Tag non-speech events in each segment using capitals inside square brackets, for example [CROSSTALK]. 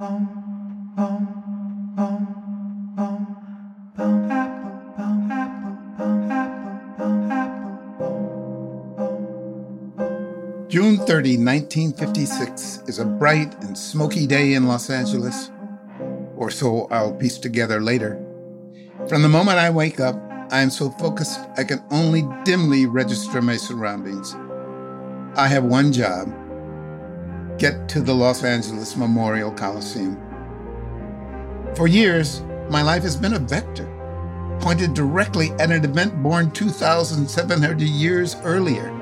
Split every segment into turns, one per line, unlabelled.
June 30, 1956 is a bright and smoky day in Los Angeles, or so I'll piece together later. From the moment I wake up, I am so focused I can only dimly register my surroundings. I have one job get to the Los Angeles Memorial Coliseum. For years, my life has been a vector, pointed directly at an event born 2,700 years earlier.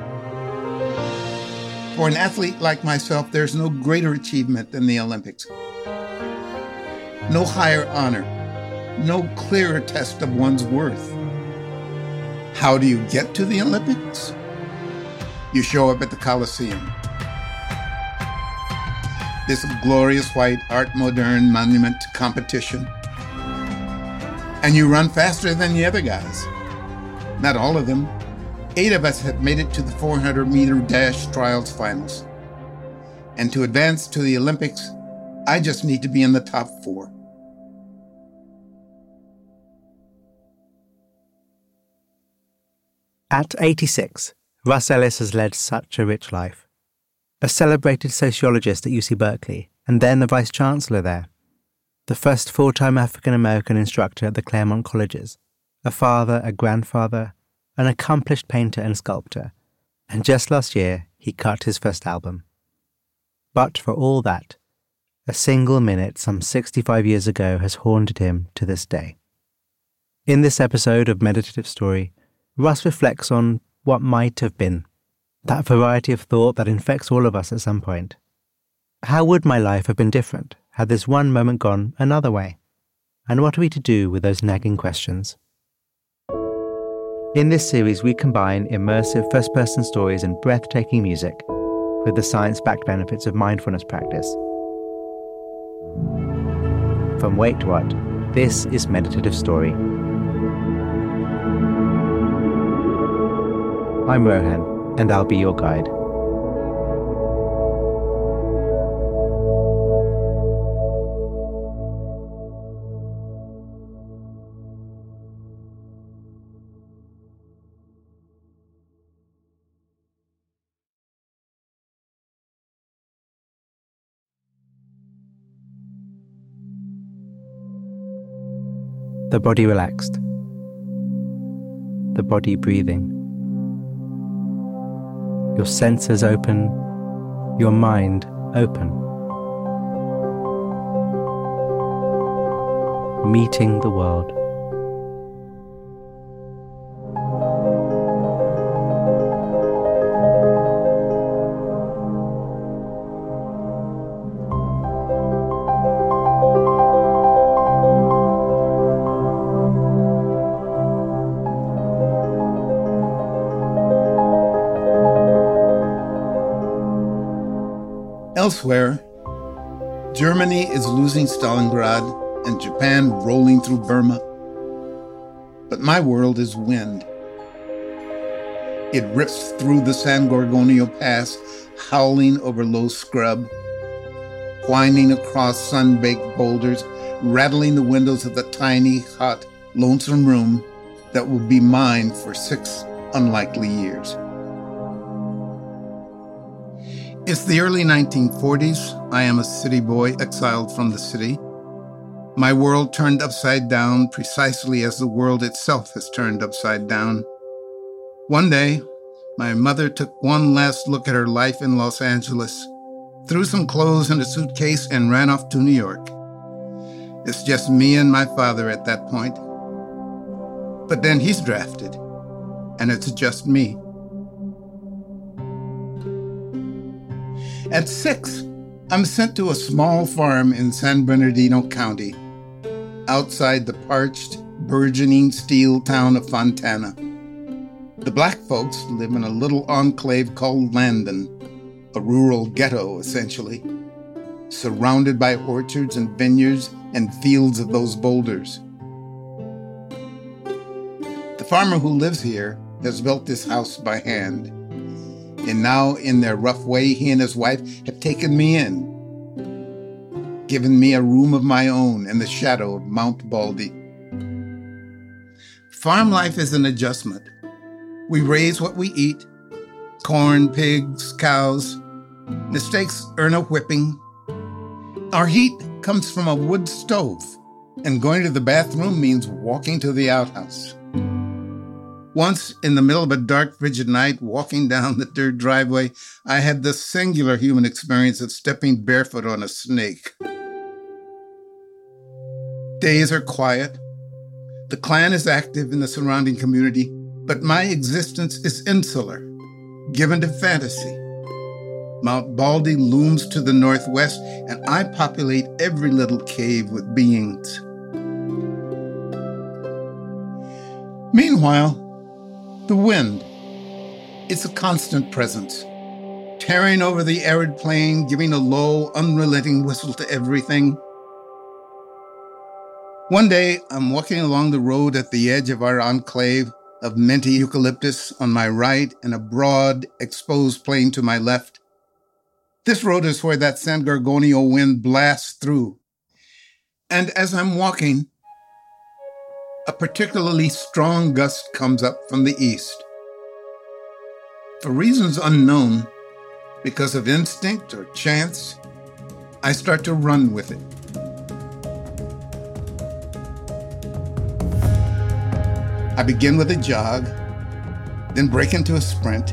For an athlete like myself, there's no greater achievement than the Olympics. No higher honor, no clearer test of one's worth. How do you get to the Olympics? You show up at the Coliseum. This glorious white art moderne monument competition. And you run faster than the other guys. Not all of them, Eight of us have made it to the 400 meter dash trials finals. And to advance to the Olympics, I just need to be in the top four.
At 86, Russ Ellis has led such a rich life. A celebrated sociologist at UC Berkeley, and then the vice chancellor there. The first full time African American instructor at the Claremont Colleges. A father, a grandfather, an accomplished painter and sculptor, and just last year he cut his first album. But for all that, a single minute some 65 years ago has haunted him to this day. In this episode of Meditative Story, Russ reflects on what might have been, that variety of thought that infects all of us at some point. How would my life have been different had this one moment gone another way? And what are we to do with those nagging questions? In this series, we combine immersive first person stories and breathtaking music with the science backed benefits of mindfulness practice. From Wait What, this is Meditative Story. I'm Rohan, and I'll be your guide. the body relaxed, the body breathing, your senses open, your mind open. Meeting the world.
Is losing Stalingrad and Japan rolling through Burma. But my world is wind. It rips through the San Gorgonio Pass, howling over low scrub, whining across sun baked boulders, rattling the windows of the tiny, hot, lonesome room that will be mine for six unlikely years. It's the early 1940s. I am a city boy exiled from the city. My world turned upside down precisely as the world itself has turned upside down. One day, my mother took one last look at her life in Los Angeles, threw some clothes in a suitcase, and ran off to New York. It's just me and my father at that point. But then he's drafted, and it's just me. At six, I'm sent to a small farm in San Bernardino County, outside the parched, burgeoning steel town of Fontana. The black folks live in a little enclave called Landon, a rural ghetto essentially, surrounded by orchards and vineyards and fields of those boulders. The farmer who lives here has built this house by hand and now, in their rough way, he and his wife have taken me in. given me a room of my own in the shadow of Mount Baldy. Farm life is an adjustment. We raise what we eat corn, pigs, cows. Mistakes earn a whipping. Our heat comes from a wood stove, and going to the bathroom means walking to the outhouse. Once, in the middle of a dark, frigid night, walking [LAUGHS] down the dirt driveway, I had the singular human experience of stepping barefoot on a snake. Days are quiet. The clan is active in the surrounding community, but my existence is insular, given to fantasy. Mount Baldy looms to the northwest, and I populate every little cave with beings. Meanwhile, the wind. It's a constant presence, tearing over the arid plain, giving a low, unrelenting whistle to everything. One day, I'm walking along the road at the edge of our enclave of minty eucalyptus on my right and a broad, exposed plain to my left. This road is where that San Gorgonio wind blasts through. And as I'm walking, a particularly strong gust comes up from the east. For reasons unknown, because of instinct or chance, I start to run with it. I begin with a jog, then break into a sprint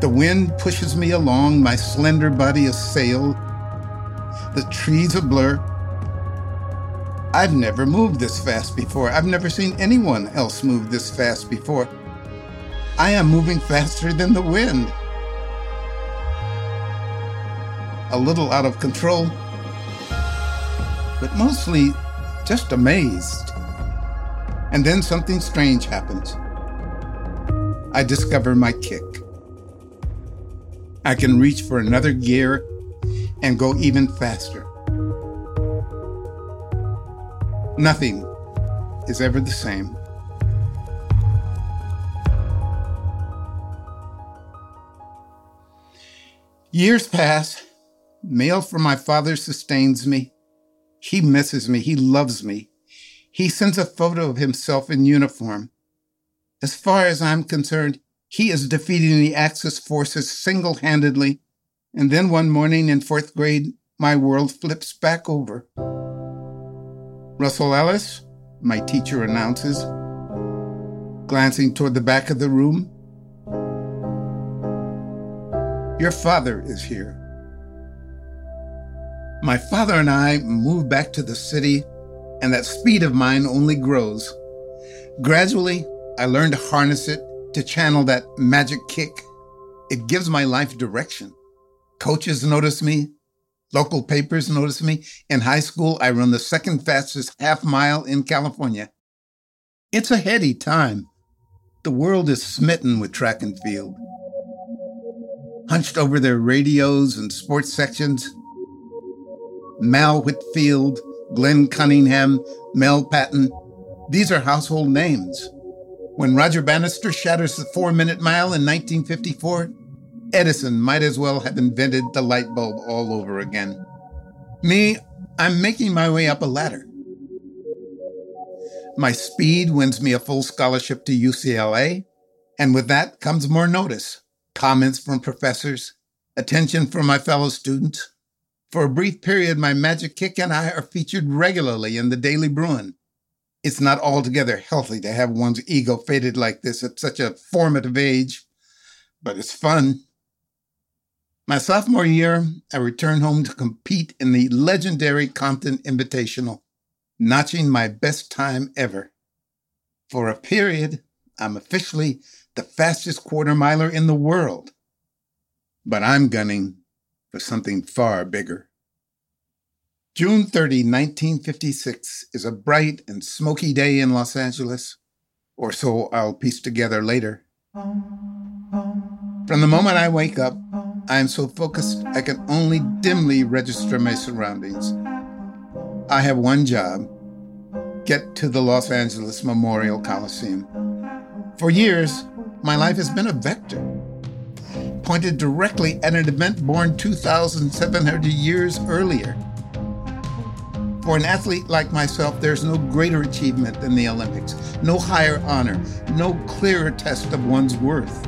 the wind pushes me along, my slender body a sail. The trees a blur. I've never moved this fast before. I've never seen anyone else move this fast before. I am moving faster than the wind. A little out of control, but mostly just amazed. And then something strange happens. I discover my kick. I can reach for another gear and go even faster. Nothing is ever the same. Years pass. Mail from my father sustains me. He misses me. He loves me. He sends a photo of himself in uniform. As far as I'm concerned, he is defeating the Axis forces single handedly. And then one morning in fourth grade, my world flips back over. Russell Ellis, my teacher announces, glancing toward the back of the room. Your father is here. My father and I move back to the city, and that speed of mine only grows. Gradually, I learn to harness it to channel that magic kick. It gives my life direction. Coaches notice me. Local papers notice me. In high school, I run the second fastest half mile in California. It's a heady time. The world is smitten with track and field. Hunched over their radios and sports sections, Mal Whitfield, Glenn Cunningham, Mel Patton, these are household names. When Roger Bannister shatters the four minute mile in 1954, Edison might as well have invented the light bulb all over again. Me, I'm making my way up a ladder. My speed wins me a full scholarship to UCLA, and with that comes more notice, comments from professors, attention from my fellow students. For a brief period, my magic kick and I are featured regularly in the Daily Bruin, it's not altogether healthy to have one's ego faded like this at such a formative age, but it's fun. My sophomore year, I returned home to compete in the legendary Compton Invitational, notching my best time ever. For a period, I'm officially the fastest quarter miler in the world. But I'm gunning for something far bigger. June 30, 1956 is a bright and smoky day in Los Angeles, or so I'll piece together later. From the moment I wake up, I am so focused I can only dimly register my surroundings. I have one job get to the Los Angeles Memorial Coliseum. For years, my life has been a vector, pointed directly at an event born 2,700 years earlier For an athlete like myself, there's no greater achievement than the Olympics, no higher honor, no clearer test of one's worth.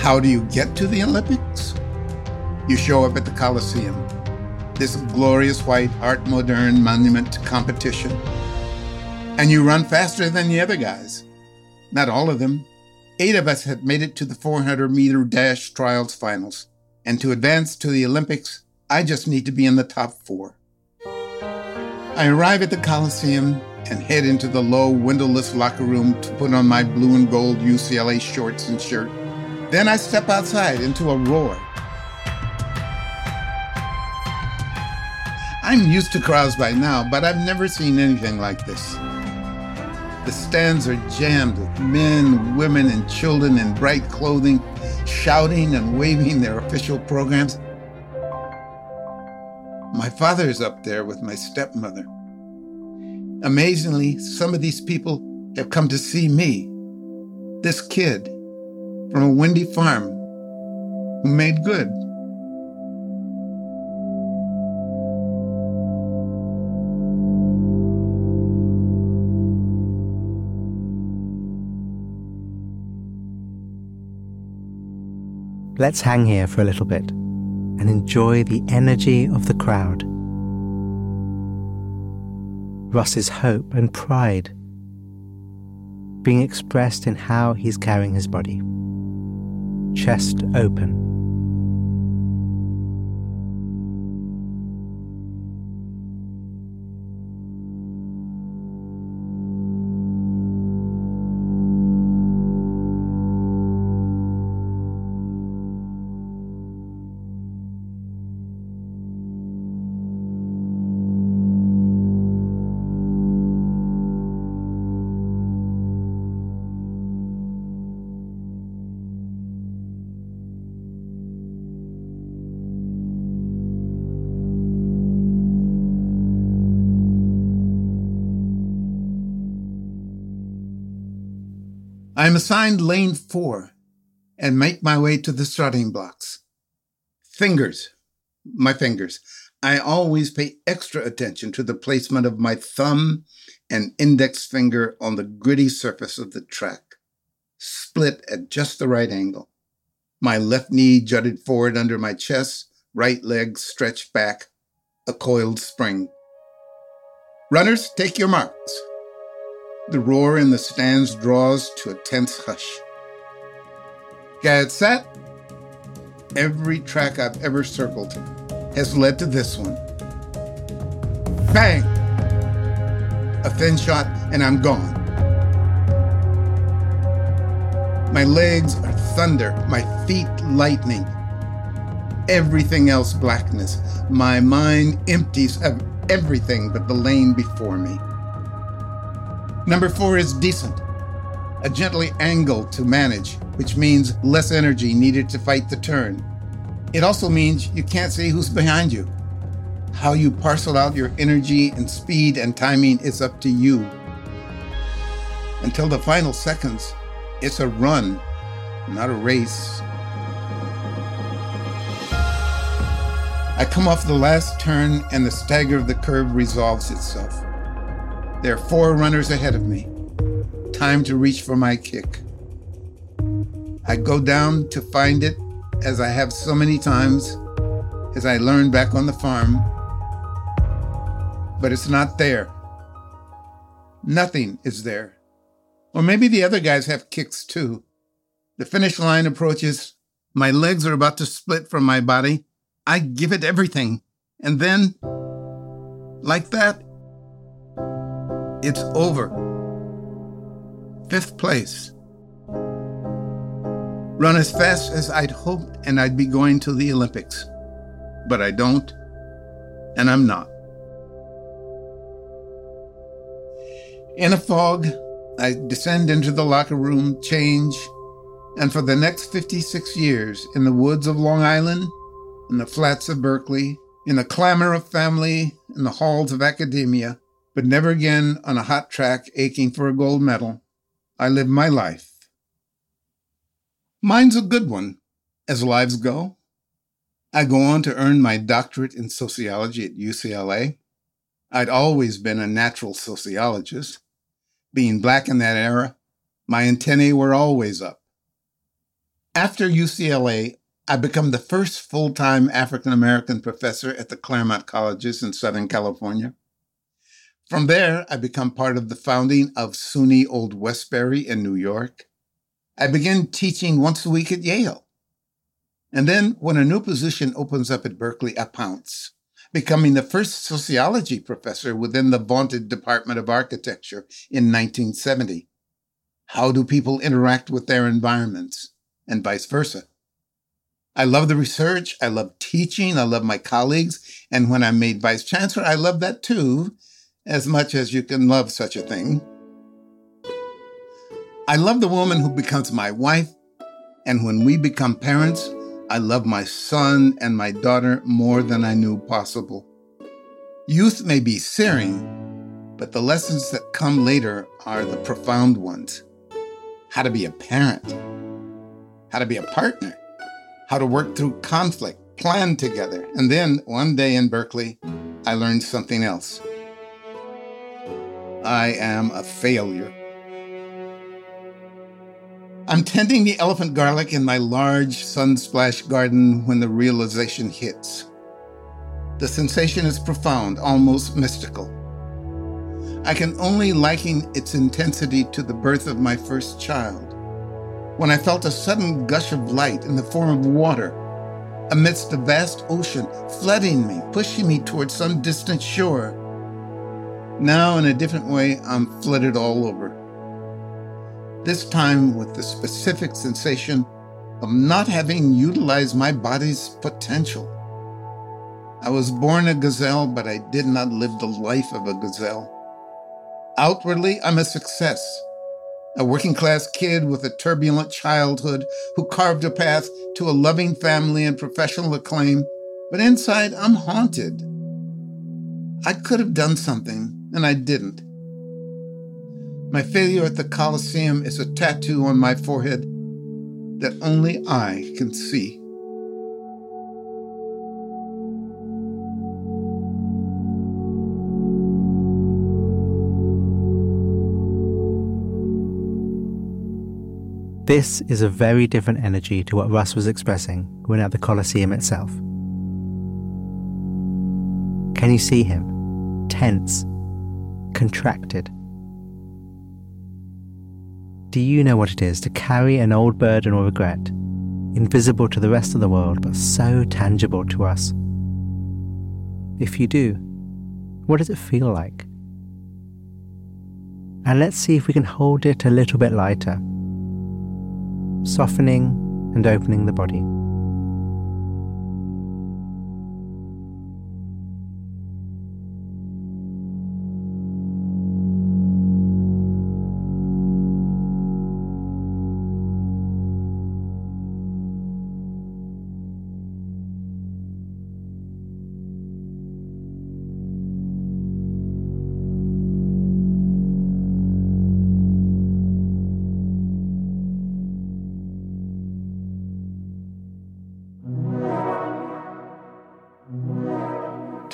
How do you get to the Olympics? You show up at the Coliseum, this glorious white art moderne monument competition, and you run faster than the other guys. Not all of them. Eight of us had made it to the 400 meter dash trials finals, and to advance to the Olympics, I just need to be in the top four. I arrive at the Coliseum and head into the low, windowless locker room to put on my blue and gold UCLA shorts and shirt. Then I step outside into a roar. I'm used to crowds by now, but I've never seen anything like this. The stands are jammed with men, women, and children in bright clothing, shouting and waving their official programs. My father is up there with my stepmother. Amazingly, some of these people have come to see me, this kid from a windy farm who made good.
Let's hang here for a little bit and enjoy the energy of the crowd. Ross's hope and pride being expressed in how he's carrying his body. Chest open.
I am assigned lane four and make my way to the starting blocks. Fingers, my fingers. I always pay extra attention to the placement of my thumb and index finger on the gritty surface of the track, split at just the right angle. My left knee jutted forward under my chest, right leg stretched back, a coiled spring. Runners, take your marks. The roar in the stands draws to a tense hush. Get set. Every track I've ever circled has led to this one. Bang! A thin shot, and I'm gone. My legs are thunder, my feet lightning. Everything else blackness. My mind empties of everything but the lane before me. Number four is decent, a gently angled to manage, which means less energy needed to fight the turn. It also means you can't see who's behind you. How you parcel out your energy and speed and timing is up to you. Until the final seconds, it's a run, not a race. I come off the last turn and the stagger of the curve resolves itself. There are four runners ahead of me. Time to reach for my kick. I go down to find it, as I have so many times, as I learned back on the farm. But it's not there. Nothing is there. Or maybe the other guys have kicks too. The finish line approaches. My legs are about to split from my body. I give it everything. And then, like that, it's over. Fifth place. Run as fast as I'd hoped, and I'd be going to the Olympics. But I don't, and I'm not. In a fog, I descend into the locker room, change, and for the next 56 years, in the woods of Long Island, in the flats of Berkeley, in the clamor of family, in the halls of academia, but never again on a hot track aching for a gold medal. I live my life. Mine's a good one, as lives go. I go on to earn my doctorate in sociology at UCLA. I'd always been a natural sociologist. Being black in that era, my antennae were always up. After UCLA, I become the first full time African American professor at the Claremont Colleges in Southern California. From there, I become part of the founding of SUNY Old Westbury in New York. I begin teaching once a week at Yale. And then, when a new position opens up at Berkeley, I pounce becoming the first sociology professor within the vaunted Department of Architecture in 1970. How do people interact with their environments, and vice versa? I love the research, I love teaching, I love my colleagues, and when I'm made vice chancellor, I love that too, as much as you can love such a thing. I love the woman who becomes my wife, and when we become parents, I love my son and my daughter more than I knew possible. Youth may be searing, but the lessons that come later are the profound ones. How to be a parent, how to be a partner, how to work through conflict, plan together. And then one day in Berkeley, I learned something else. I am a failure. I'm tending the elephant garlic in my large sunsplash garden when the realization hits. The sensation is profound, almost mystical. I can only liken its intensity to the birth of my first child, when I felt a sudden gush of light in the form of water amidst a vast ocean, flooding me, pushing me towards some distant shore. Now, in a different way, I'm flooded all over this time with the specific sensation of not having utilized my body's potential. I was born a gazelle, but I did not live the life of a gazelle. Outwardly, I'm a success. A working class kid with a turbulent childhood who carved a path to a loving family and professional acclaim, but inside, I'm haunted. I could have done something, and I didn't. My failure at the Coliseum is a tattoo on my forehead that only I can see.
This is a very different energy to what Russ was expressing when at the Coliseum itself. Can you see him? Tense, contracted do you know what it is to carry an old burden or regret, invisible to the rest of the world but so tangible to us? If you do, what does it feel like? And let's see if we can hold it a little bit lighter, softening and opening the body.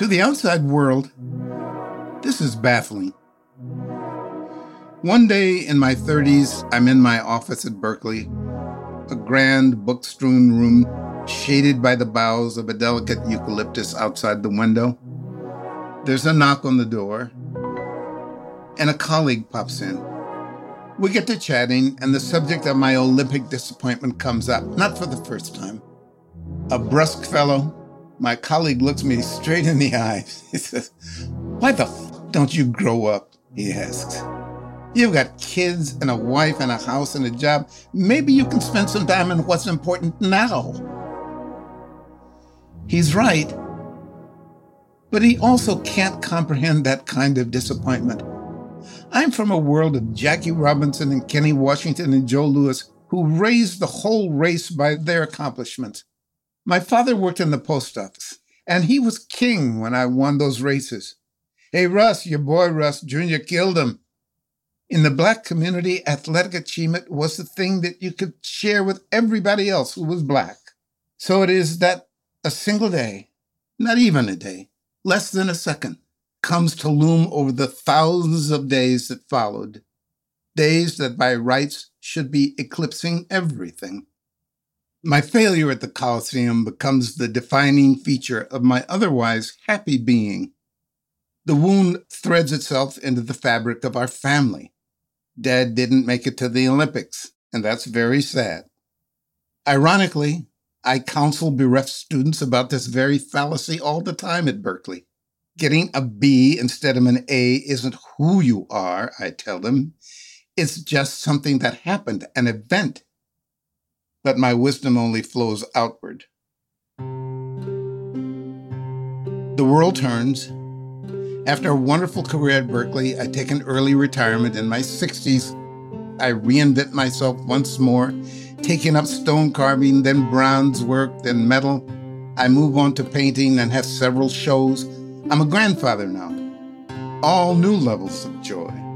To the outside world, this is baffling. One day in my 30s, I'm in my office at Berkeley, a grand book strewn room shaded by the boughs of a delicate eucalyptus outside the window. There's a knock on the door, and a colleague pops in. We get to chatting, and the subject of my Olympic disappointment comes up, not for the first time. A brusque fellow my colleague looks me straight in the eyes. [LAUGHS] He says, Why the f don't you grow up? He asks. You've got kids and a wife and a house and a job. Maybe you can spend some time on what's important now. He's right. But he also can't comprehend that kind of disappointment. I'm from a world of Jackie Robinson and Kenny Washington and Joe Louis who raised the whole race by their accomplishments. My father worked in the post office, and he was king when I won those races. Hey, Russ, your boy Russ Jr. killed him. In the black community, athletic achievement was the thing that you could share with everybody else who was black. So it is that a single day, not even a day, less than a second, comes to loom over the thousands of days that followed, days that by rights should be eclipsing everything. My failure at the Coliseum becomes the defining feature of my otherwise happy being. The wound threads itself into the fabric of our family. Dad didn't make it to the Olympics, and that's very sad. Ironically, I counsel bereft students about this very fallacy all the time at Berkeley. Getting a B instead of an A isn't who you are, I tell them. It's just something that happened, an event. But my wisdom only flows outward. The world turns. After a wonderful career at Berkeley, I take an early retirement in my 60s. I reinvent myself once more, taking up stone carving, then bronze work, then metal. I move on to painting and have several shows. I'm a grandfather now. All new levels of joy.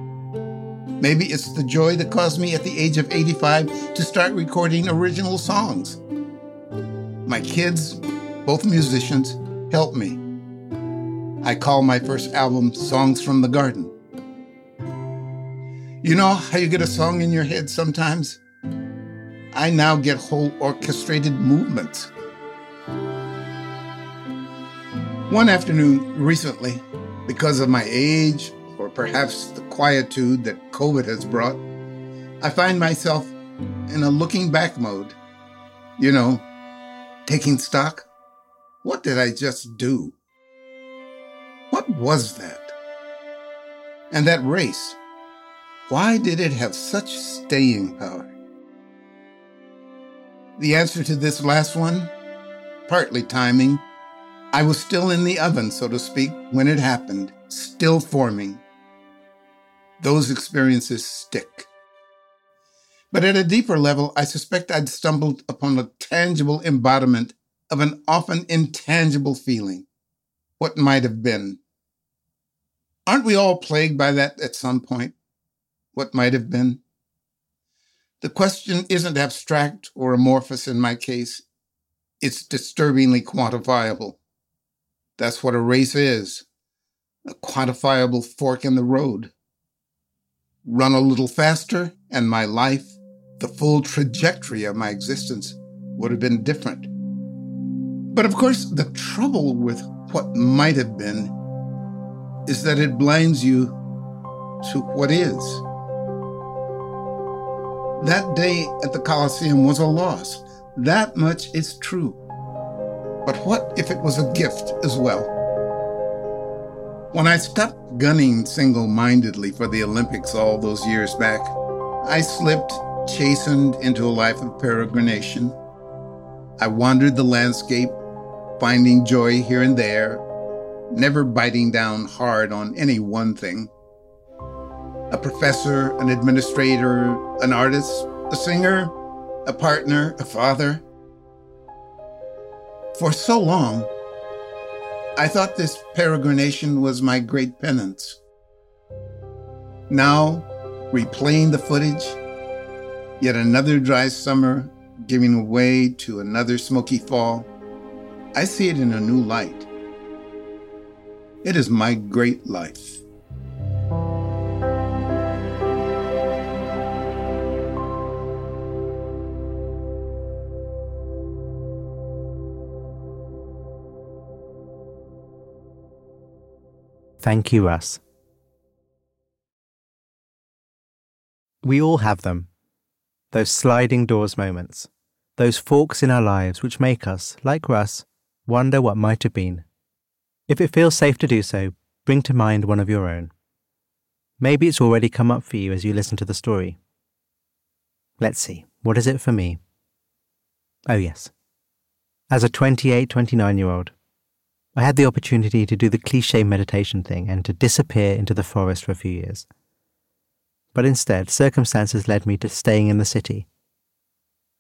Maybe it's the joy that caused me at the age of 85 to start recording original songs. My kids, both musicians, helped me. I call my first album Songs from the Garden. You know how you get a song in your head sometimes? I now get whole orchestrated movements. One afternoon recently, because of my age, or perhaps quietude that COVID has brought, I find myself in a looking back mode. You know, taking stock. What did I just do? What was that? And that race, why did it have such staying power? The answer to this last one, partly timing. I was still in the oven, so to speak, when it happened, still forming those experiences stick. But at a deeper level, I suspect I'd stumbled upon a tangible embodiment of an often intangible feeling what might have been. Aren't we all plagued by that at some point? What might have been? The question isn't abstract or amorphous in my case. It's disturbingly quantifiable. That's what a race is a quantifiable fork in the road run a little faster, and my life, the full trajectory of my existence, would have been different. But of course, the trouble with what might have been is that it blinds you to what is. That day at the Coliseum was a loss. That much is true. But what if it was a gift as well? When I stopped gunning single mindedly for the Olympics all those years back, I slipped, chastened into a life of peregrination. I wandered the landscape, finding joy here and there, never biting down hard on any one thing. A professor, an administrator, an artist, a singer, a partner, a father. For so long, I thought this peregrination was my great penance. Now, replaying the footage, yet another dry summer giving way to another smoky fall, I see it in a new light. It is my great life.
Thank you, Russ. We all have them. Those sliding doors moments. Those forks in our lives which make us, like Russ, wonder what might have been. If it feels safe to do so, bring to mind one of your own. Maybe it's already come up for you as you listen to the story. Let's see, what is it for me? Oh, yes. As a 28, 29 year old, I had the opportunity to do the cliche meditation thing and to disappear into the forest for a few years. But instead, circumstances led me to staying in the city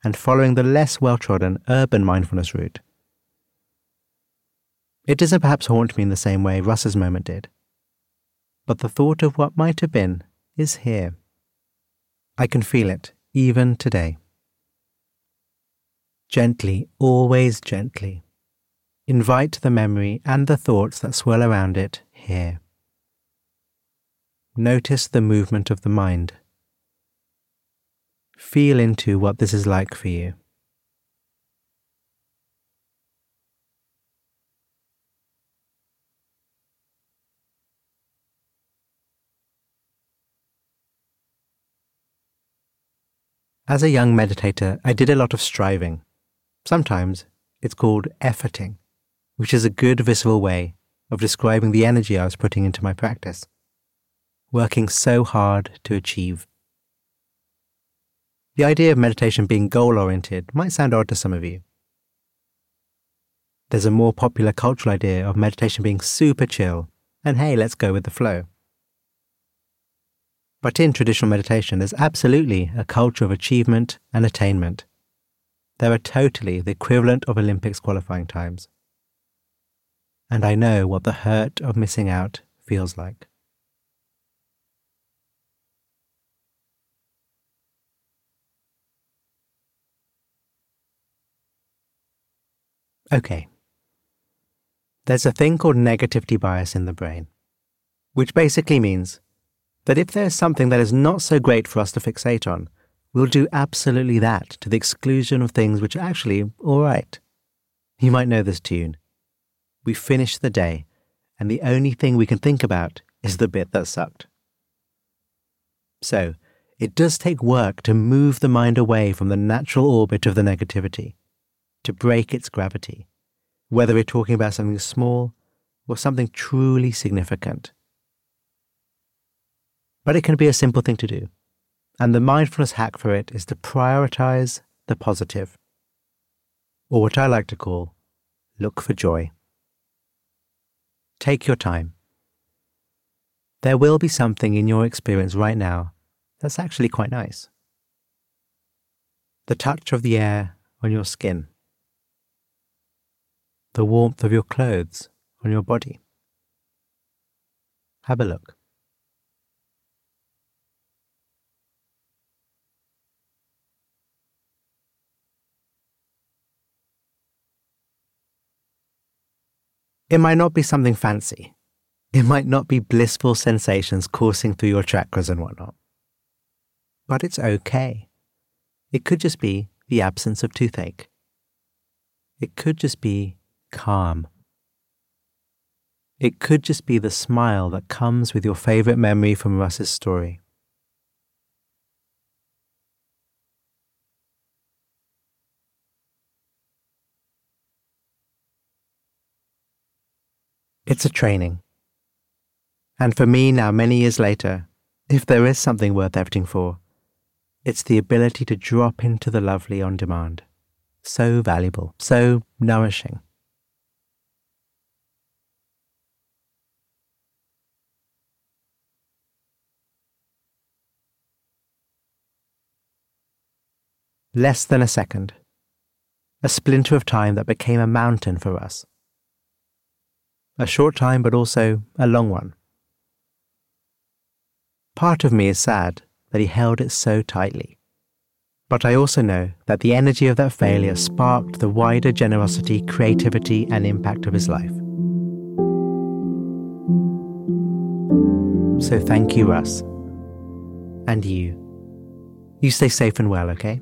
and following the less well trodden urban mindfulness route. It doesn't perhaps haunt me in the same way Russ's moment did, but the thought of what might have been is here. I can feel it even today. Gently, always gently Invite the memory and the thoughts that swirl around it here. notice the movement of the mind. Feel into what this is like for you. As a young meditator, I did a lot of striving. Sometimes it's called efforting, which is a good visceral way of describing the energy I was putting into my practice. Working so hard to achieve. The idea of meditation being goal oriented might sound odd to some of you. There's a more popular cultural idea of meditation being super chill, and hey, let's go with the flow. But in traditional meditation, there's absolutely a culture of achievement and attainment. There are totally the equivalent of Olympics qualifying times. And I know what the hurt of missing out feels like. Okay. There's a thing called negativity bias in the brain, which basically means that if there is something that is not so great for us to fixate on, we'll do absolutely that to the exclusion of things which are actually all right. You might know this tune. We finish the day, and the only thing we can think about is the bit that sucked. So, it does take work to move the mind away from the natural orbit of the negativity, to break its gravity, whether we're talking about something small or something truly significant. But it can be a simple thing to do. And the mindfulness hack for it is to prioritize the positive, or what I like to call look for joy. Take your time. There will be something in your experience right now that's actually quite nice. The touch of the air on your skin, the warmth of your clothes on your body. Have a look. It might not be something fancy. It might not be blissful sensations coursing through your chakras and whatnot. But it's okay. It could just be the absence of toothache. It could just be calm. It could just be the smile that comes with your favorite memory from Russ's story. It's a training. And for me now, many years later, if there is something worth efforting for, it's the ability to drop into the lovely on demand. So valuable, so nourishing. Less than a second. A splinter of time that became a mountain for us a short time, but also a long one. Part of me is sad that he held it so tightly. But I also know that the energy of that failure sparked the wider generosity, creativity, and impact of his life. So thank you, Russ. And you. You stay safe and well, okay?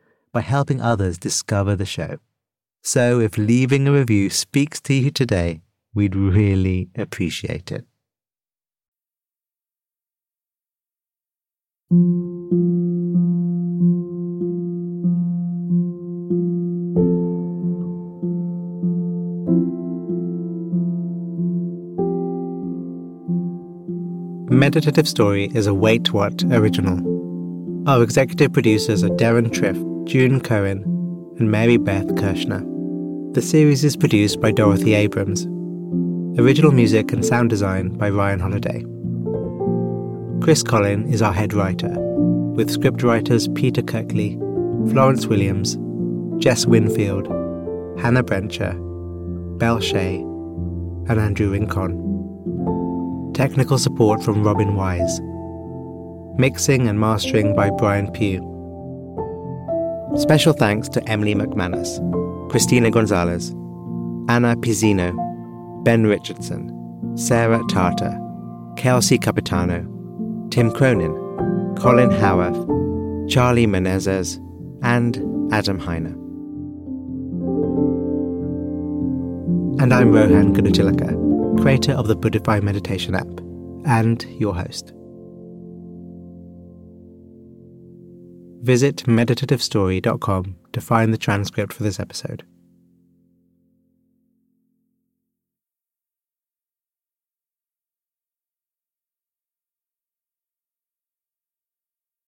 by helping others discover the show. So if leaving a review speaks to you today, we'd really appreciate it. Meditative Story is a Wait What original. Our executive producers are Deron Triff June Cohen, and Mary Beth Kirchner. The series is produced by Dorothy Abrams. Original music and sound design by Ryan Holladay. Chris Colin is our head writer, with scriptwriters Peter Kirkley, Florence Williams, Jess Winfield, Hannah Brencher, Belle Shea, and Andrew Rincon. Technical support from Robin Wise. Mixing and mastering by Brian Pugh. Special thanks to Emily McManus, Christina Gonzalez, Anna Pizzino, Ben Richardson, Sarah Tartar, Kelsey Capitano, Tim Cronin, Colin Howarth, Charlie Menezes, and Adam Heiner. And I'm Rohan Gunatillake, creator of the Buddhify Meditation app, and your host. Visit meditativestory.com to find the transcript for this episode.